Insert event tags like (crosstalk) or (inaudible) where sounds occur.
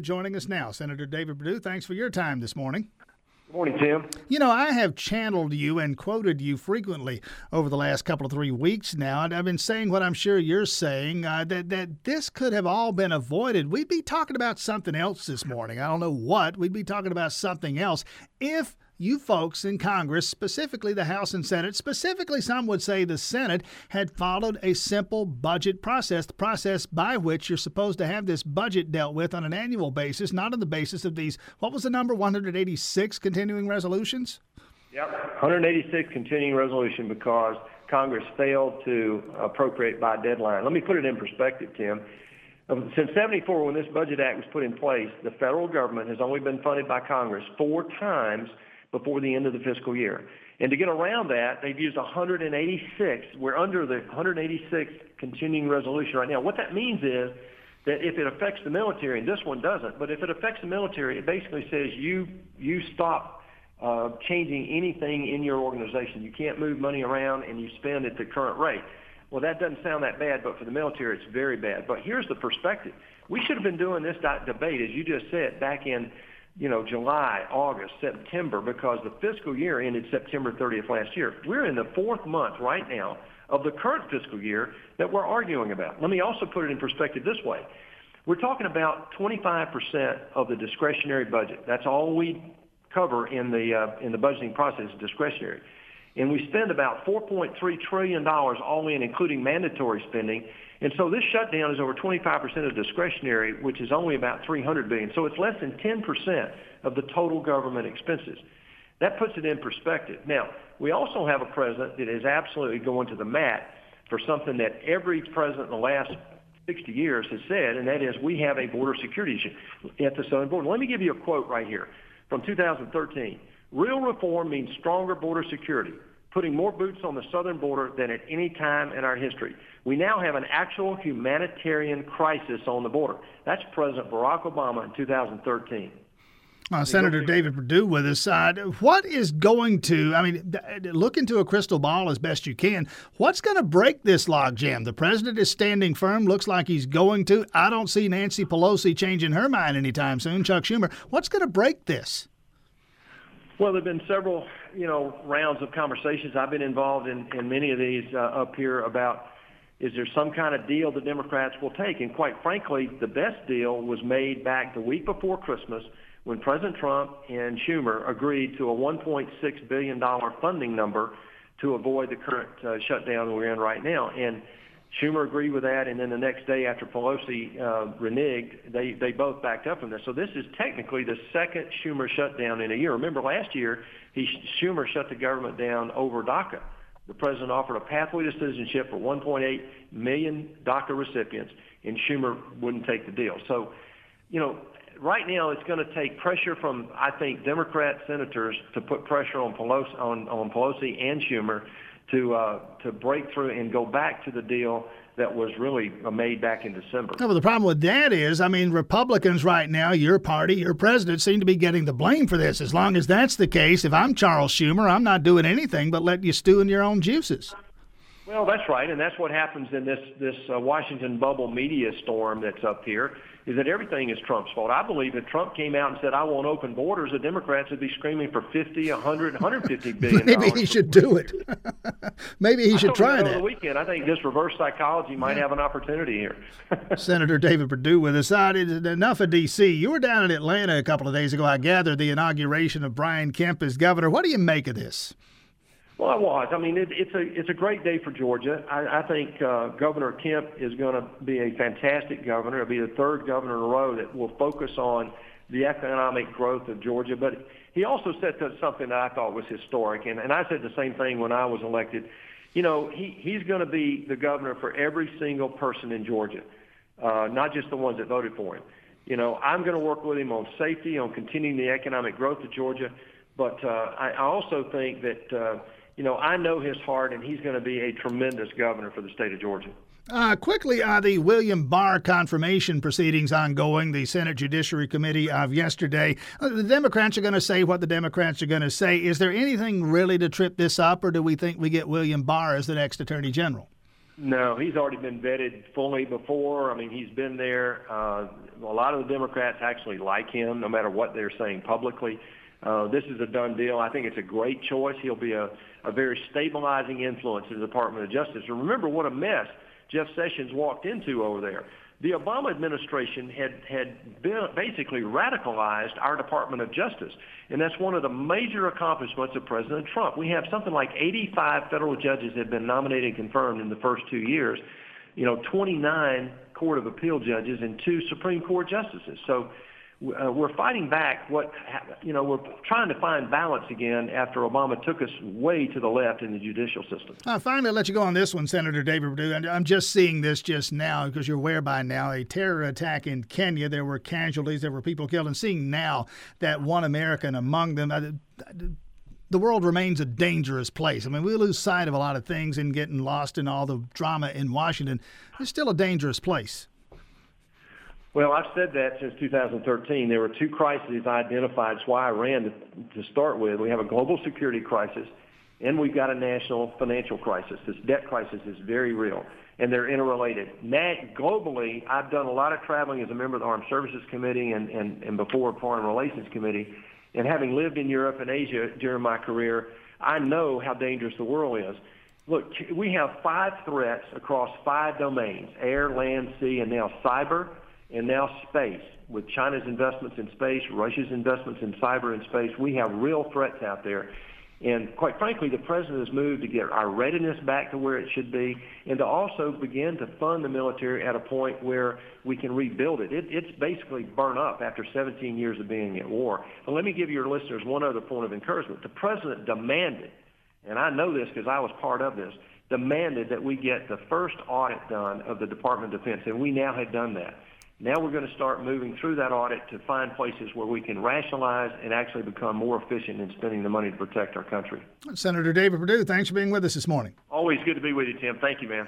Joining us now, Senator David Perdue. Thanks for your time this morning. Good morning, Tim. You know, I have channeled you and quoted you frequently over the last couple of three weeks now, and I've been saying what I'm sure you're saying uh, that that this could have all been avoided. We'd be talking about something else this morning. I don't know what. We'd be talking about something else if you folks in Congress, specifically the House and Senate, specifically some would say the Senate, had followed a simple budget process, the process by which you're supposed to have this budget dealt with on an annual basis, not on the basis of these, what was the number, 186 continuing resolutions? Yep, 186 continuing resolution because Congress failed to appropriate by deadline. Let me put it in perspective, Tim. Um, since 74, when this Budget Act was put in place, the federal government has only been funded by Congress four times before the end of the fiscal year. And to get around that, they've used 186. We're under the 186 continuing resolution right now. What that means is that if it affects the military, and this one doesn't, but if it affects the military, it basically says you you stop uh, changing anything in your organization. You can't move money around, and you spend at the current rate. Well, that doesn't sound that bad, but for the military, it's very bad. But here's the perspective: we should have been doing this debate, as you just said, back in you know, July, August, September, because the fiscal year ended September 30th last year. We're in the fourth month right now of the current fiscal year that we're arguing about. Let me also put it in perspective this way. We're talking about 25% of the discretionary budget. That's all we cover in the uh, in the budgeting process is discretionary. And we spend about $4.3 trillion all in, including mandatory spending. And so this shutdown is over 25% of discretionary, which is only about 300 billion. So it's less than 10% of the total government expenses. That puts it in perspective. Now, we also have a president that is absolutely going to the mat for something that every president in the last 60 years has said, and that is we have a border security issue at the southern border. Let me give you a quote right here from 2013. Real reform means stronger border security putting more boots on the southern border than at any time in our history. We now have an actual humanitarian crisis on the border. That's President Barack Obama in 2013. Uh, Senator David Perdue with us. Uh, what is going to, I mean, look into a crystal ball as best you can. What's going to break this logjam? The president is standing firm, looks like he's going to. I don't see Nancy Pelosi changing her mind anytime soon. Chuck Schumer. What's going to break this? Well, there have been several, you know, rounds of conversations. I've been involved in, in many of these uh, up here about is there some kind of deal the Democrats will take? And quite frankly, the best deal was made back the week before Christmas when President Trump and Schumer agreed to a $1.6 billion funding number to avoid the current uh, shutdown we're in right now. And Schumer agreed with that, and then the next day after Pelosi uh, reneged, they, they both backed up from this. So this is technically the second Schumer shutdown in a year. Remember last year, he, Schumer shut the government down over DACA. The president offered a pathway to citizenship for 1.8 million DACA recipients, and Schumer wouldn't take the deal. So, you know, right now it's going to take pressure from, I think, Democrat senators to put pressure on Pelosi, on, on Pelosi and Schumer to uh, to break through and go back to the deal that was really made back in December. No, but the problem with that is, I mean, Republicans right now, your party, your president, seem to be getting the blame for this. As long as that's the case, if I'm Charles Schumer, I'm not doing anything but let you stew in your own juices. Well, that's right, and that's what happens in this this uh, Washington bubble media storm that's up here. Is that everything is Trump's fault? I believe if Trump came out and said, "I want open borders," the Democrats would be screaming for 50, 100, 150 (laughs) billion. Maybe he should do it. (laughs) Maybe he I should try that. the weekend, I think this reverse psychology might yeah. have an opportunity here. (laughs) Senator David Perdue with us. Enough of D.C. You were down in Atlanta a couple of days ago. I gather the inauguration of Brian Kemp as governor. What do you make of this? Well, it was. I mean, it, it's a it's a great day for Georgia. I, I think uh, Governor Kemp is going to be a fantastic governor. He'll be the third governor in a row that will focus on the economic growth of Georgia. But he also said something that I thought was historic, and, and I said the same thing when I was elected. You know, he, he's going to be the governor for every single person in Georgia, uh, not just the ones that voted for him. You know, I'm going to work with him on safety, on continuing the economic growth of Georgia. But uh, I, I also think that. Uh, you know, I know his heart, and he's going to be a tremendous governor for the state of Georgia. Uh, quickly, uh, the William Barr confirmation proceedings ongoing, the Senate Judiciary Committee of yesterday. Uh, the Democrats are going to say what the Democrats are going to say. Is there anything really to trip this up, or do we think we get William Barr as the next Attorney General? No, he's already been vetted fully before. I mean, he's been there. Uh, a lot of the Democrats actually like him, no matter what they're saying publicly. Uh, this is a done deal. I think it's a great choice. He'll be a, a very stabilizing influence in the Department of Justice. And remember what a mess Jeff Sessions walked into over there the Obama administration had had been basically radicalized our Department of Justice, and that's one of the major accomplishments of President Trump. We have something like 85 federal judges that have been nominated and confirmed in the first two years. You know, 29 Court of Appeal judges and two Supreme Court justices. So uh, we're fighting back what you know we're trying to find balance again after Obama took us way to the left in the judicial system. Uh, finally, let you go on this one, Senator David Perdue. I'm just seeing this just now because you're aware by now a terror attack in Kenya. There were casualties, there were people killed, and seeing now that one American among them. Uh, the world remains a dangerous place. I mean, we lose sight of a lot of things and getting lost in all the drama in Washington. It's still a dangerous place. Well, I've said that since 2013. There were two crises I identified. It's why I ran to, to start with. We have a global security crisis, and we've got a national financial crisis. This debt crisis is very real, and they're interrelated. Nat, globally, I've done a lot of traveling as a member of the Armed Services Committee and, and, and before Foreign Relations Committee. And having lived in Europe and Asia during my career, I know how dangerous the world is. Look, we have five threats across five domains, air, land, sea, and now cyber and now space. With China's investments in space, Russia's investments in cyber and space, we have real threats out there. And quite frankly, the president has moved to get our readiness back to where it should be and to also begin to fund the military at a point where we can rebuild it. it it's basically burnt up after 17 years of being at war. But let me give your listeners one other point of encouragement. The president demanded, and I know this because I was part of this, demanded that we get the first audit done of the Department of Defense, and we now have done that. Now we're going to start moving through that audit to find places where we can rationalize and actually become more efficient in spending the money to protect our country. Senator David Perdue, thanks for being with us this morning. Always good to be with you, Tim. Thank you, man.